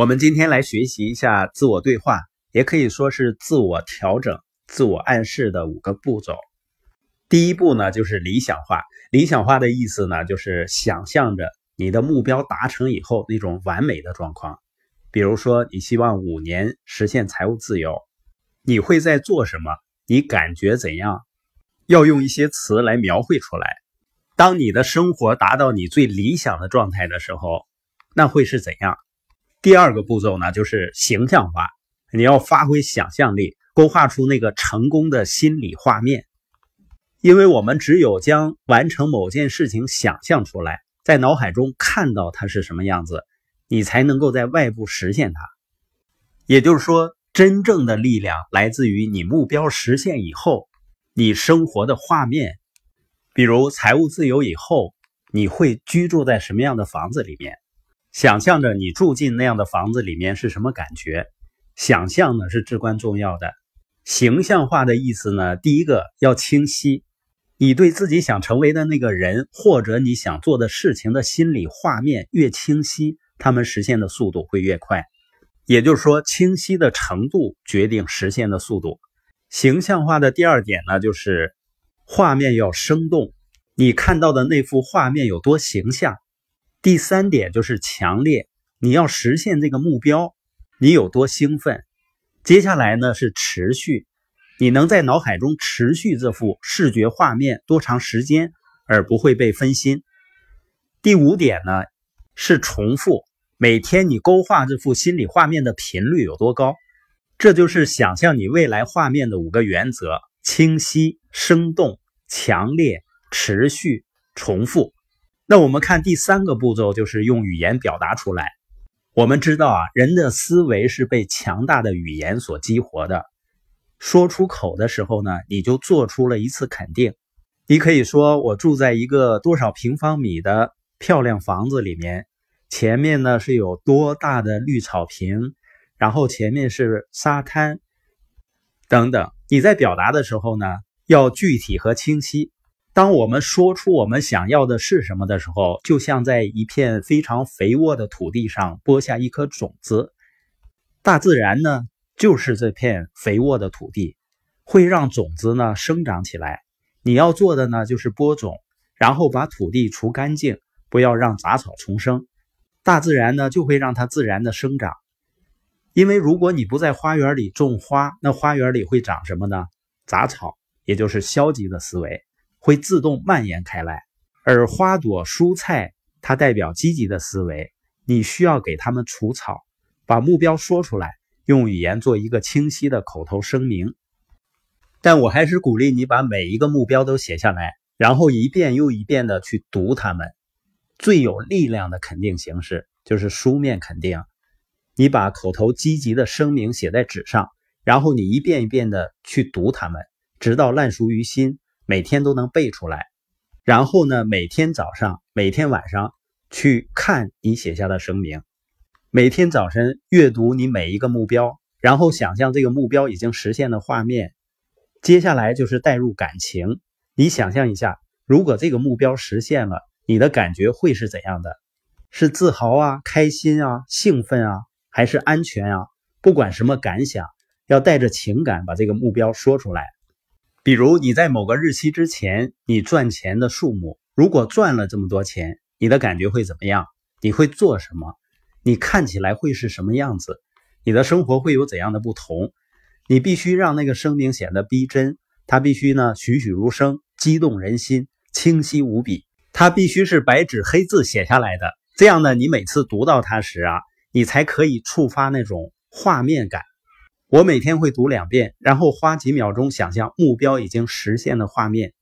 我们今天来学习一下自我对话，也可以说是自我调整、自我暗示的五个步骤。第一步呢，就是理想化。理想化的意思呢，就是想象着你的目标达成以后那种完美的状况。比如说，你希望五年实现财务自由，你会在做什么？你感觉怎样？要用一些词来描绘出来。当你的生活达到你最理想的状态的时候，那会是怎样？第二个步骤呢，就是形象化。你要发挥想象力，勾画出那个成功的心理画面。因为我们只有将完成某件事情想象出来，在脑海中看到它是什么样子，你才能够在外部实现它。也就是说，真正的力量来自于你目标实现以后，你生活的画面。比如财务自由以后，你会居住在什么样的房子里面？想象着你住进那样的房子里面是什么感觉？想象呢是至关重要的。形象化的意思呢，第一个要清晰，你对自己想成为的那个人或者你想做的事情的心理画面越清晰，他们实现的速度会越快。也就是说，清晰的程度决定实现的速度。形象化的第二点呢，就是画面要生动，你看到的那幅画面有多形象。第三点就是强烈，你要实现这个目标，你有多兴奋？接下来呢是持续，你能在脑海中持续这幅视觉画面多长时间而不会被分心？第五点呢是重复，每天你勾画这幅心理画面的频率有多高？这就是想象你未来画面的五个原则：清晰、生动、强烈、持续、重复。那我们看第三个步骤，就是用语言表达出来。我们知道啊，人的思维是被强大的语言所激活的。说出口的时候呢，你就做出了一次肯定。你可以说：“我住在一个多少平方米的漂亮房子里面，前面呢是有多大的绿草坪，然后前面是沙滩，等等。”你在表达的时候呢，要具体和清晰。当我们说出我们想要的是什么的时候，就像在一片非常肥沃的土地上播下一颗种子。大自然呢，就是这片肥沃的土地，会让种子呢生长起来。你要做的呢，就是播种，然后把土地除干净，不要让杂草丛生。大自然呢，就会让它自然的生长。因为如果你不在花园里种花，那花园里会长什么呢？杂草，也就是消极的思维。会自动蔓延开来，而花朵、蔬菜它代表积极的思维。你需要给它们除草，把目标说出来，用语言做一个清晰的口头声明。但我还是鼓励你把每一个目标都写下来，然后一遍又一遍的去读它们。最有力量的肯定形式就是书面肯定。你把口头积极的声明写在纸上，然后你一遍一遍的去读它们，直到烂熟于心。每天都能背出来，然后呢，每天早上、每天晚上去看你写下的声明。每天早晨阅读你每一个目标，然后想象这个目标已经实现的画面。接下来就是带入感情，你想象一下，如果这个目标实现了，你的感觉会是怎样的？是自豪啊、开心啊、兴奋啊，还是安全啊？不管什么感想，要带着情感把这个目标说出来。比如你在某个日期之前，你赚钱的数目，如果赚了这么多钱，你的感觉会怎么样？你会做什么？你看起来会是什么样子？你的生活会有怎样的不同？你必须让那个声明显得逼真，它必须呢栩栩如生，激动人心，清晰无比。它必须是白纸黑字写下来的，这样呢，你每次读到它时啊，你才可以触发那种画面感。我每天会读两遍，然后花几秒钟想象目标已经实现的画面。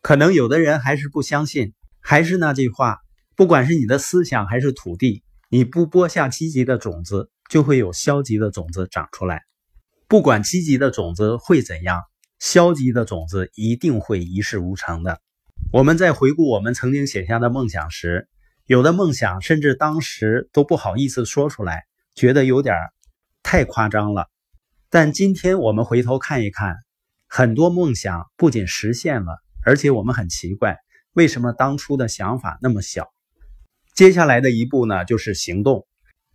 可能有的人还是不相信，还是那句话，不管是你的思想还是土地，你不播下积极的种子，就会有消极的种子长出来。不管积极的种子会怎样，消极的种子一定会一事无成的。我们在回顾我们曾经写下的梦想时，有的梦想甚至当时都不好意思说出来，觉得有点太夸张了。但今天我们回头看一看，很多梦想不仅实现了，而且我们很奇怪，为什么当初的想法那么小？接下来的一步呢，就是行动。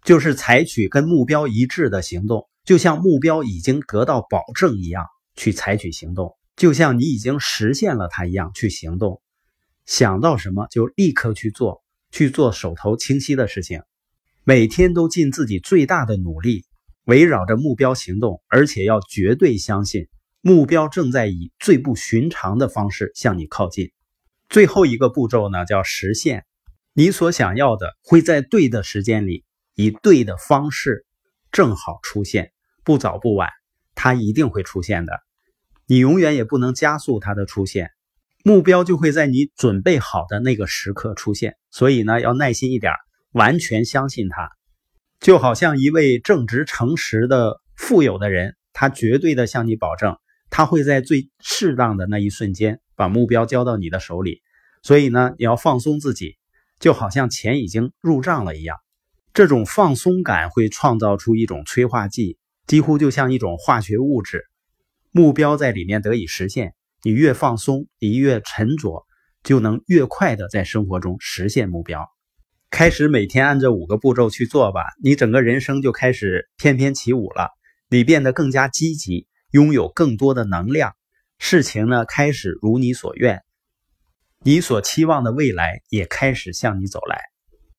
就是采取跟目标一致的行动，就像目标已经得到保证一样去采取行动，就像你已经实现了它一样去行动。想到什么就立刻去做，去做手头清晰的事情，每天都尽自己最大的努力，围绕着目标行动，而且要绝对相信目标正在以最不寻常的方式向你靠近。最后一个步骤呢，叫实现。你所想要的会在对的时间里，以对的方式正好出现，不早不晚，它一定会出现的。你永远也不能加速它的出现，目标就会在你准备好的那个时刻出现。所以呢，要耐心一点，完全相信它。就好像一位正直诚实的富有的人，他绝对的向你保证，他会在最适当的那一瞬间把目标交到你的手里。所以呢，你要放松自己。就好像钱已经入账了一样，这种放松感会创造出一种催化剂，几乎就像一种化学物质。目标在里面得以实现，你越放松，你越沉着，就能越快的在生活中实现目标。开始每天按这五个步骤去做吧，你整个人生就开始翩翩起舞了。你变得更加积极，拥有更多的能量，事情呢开始如你所愿。你所期望的未来也开始向你走来。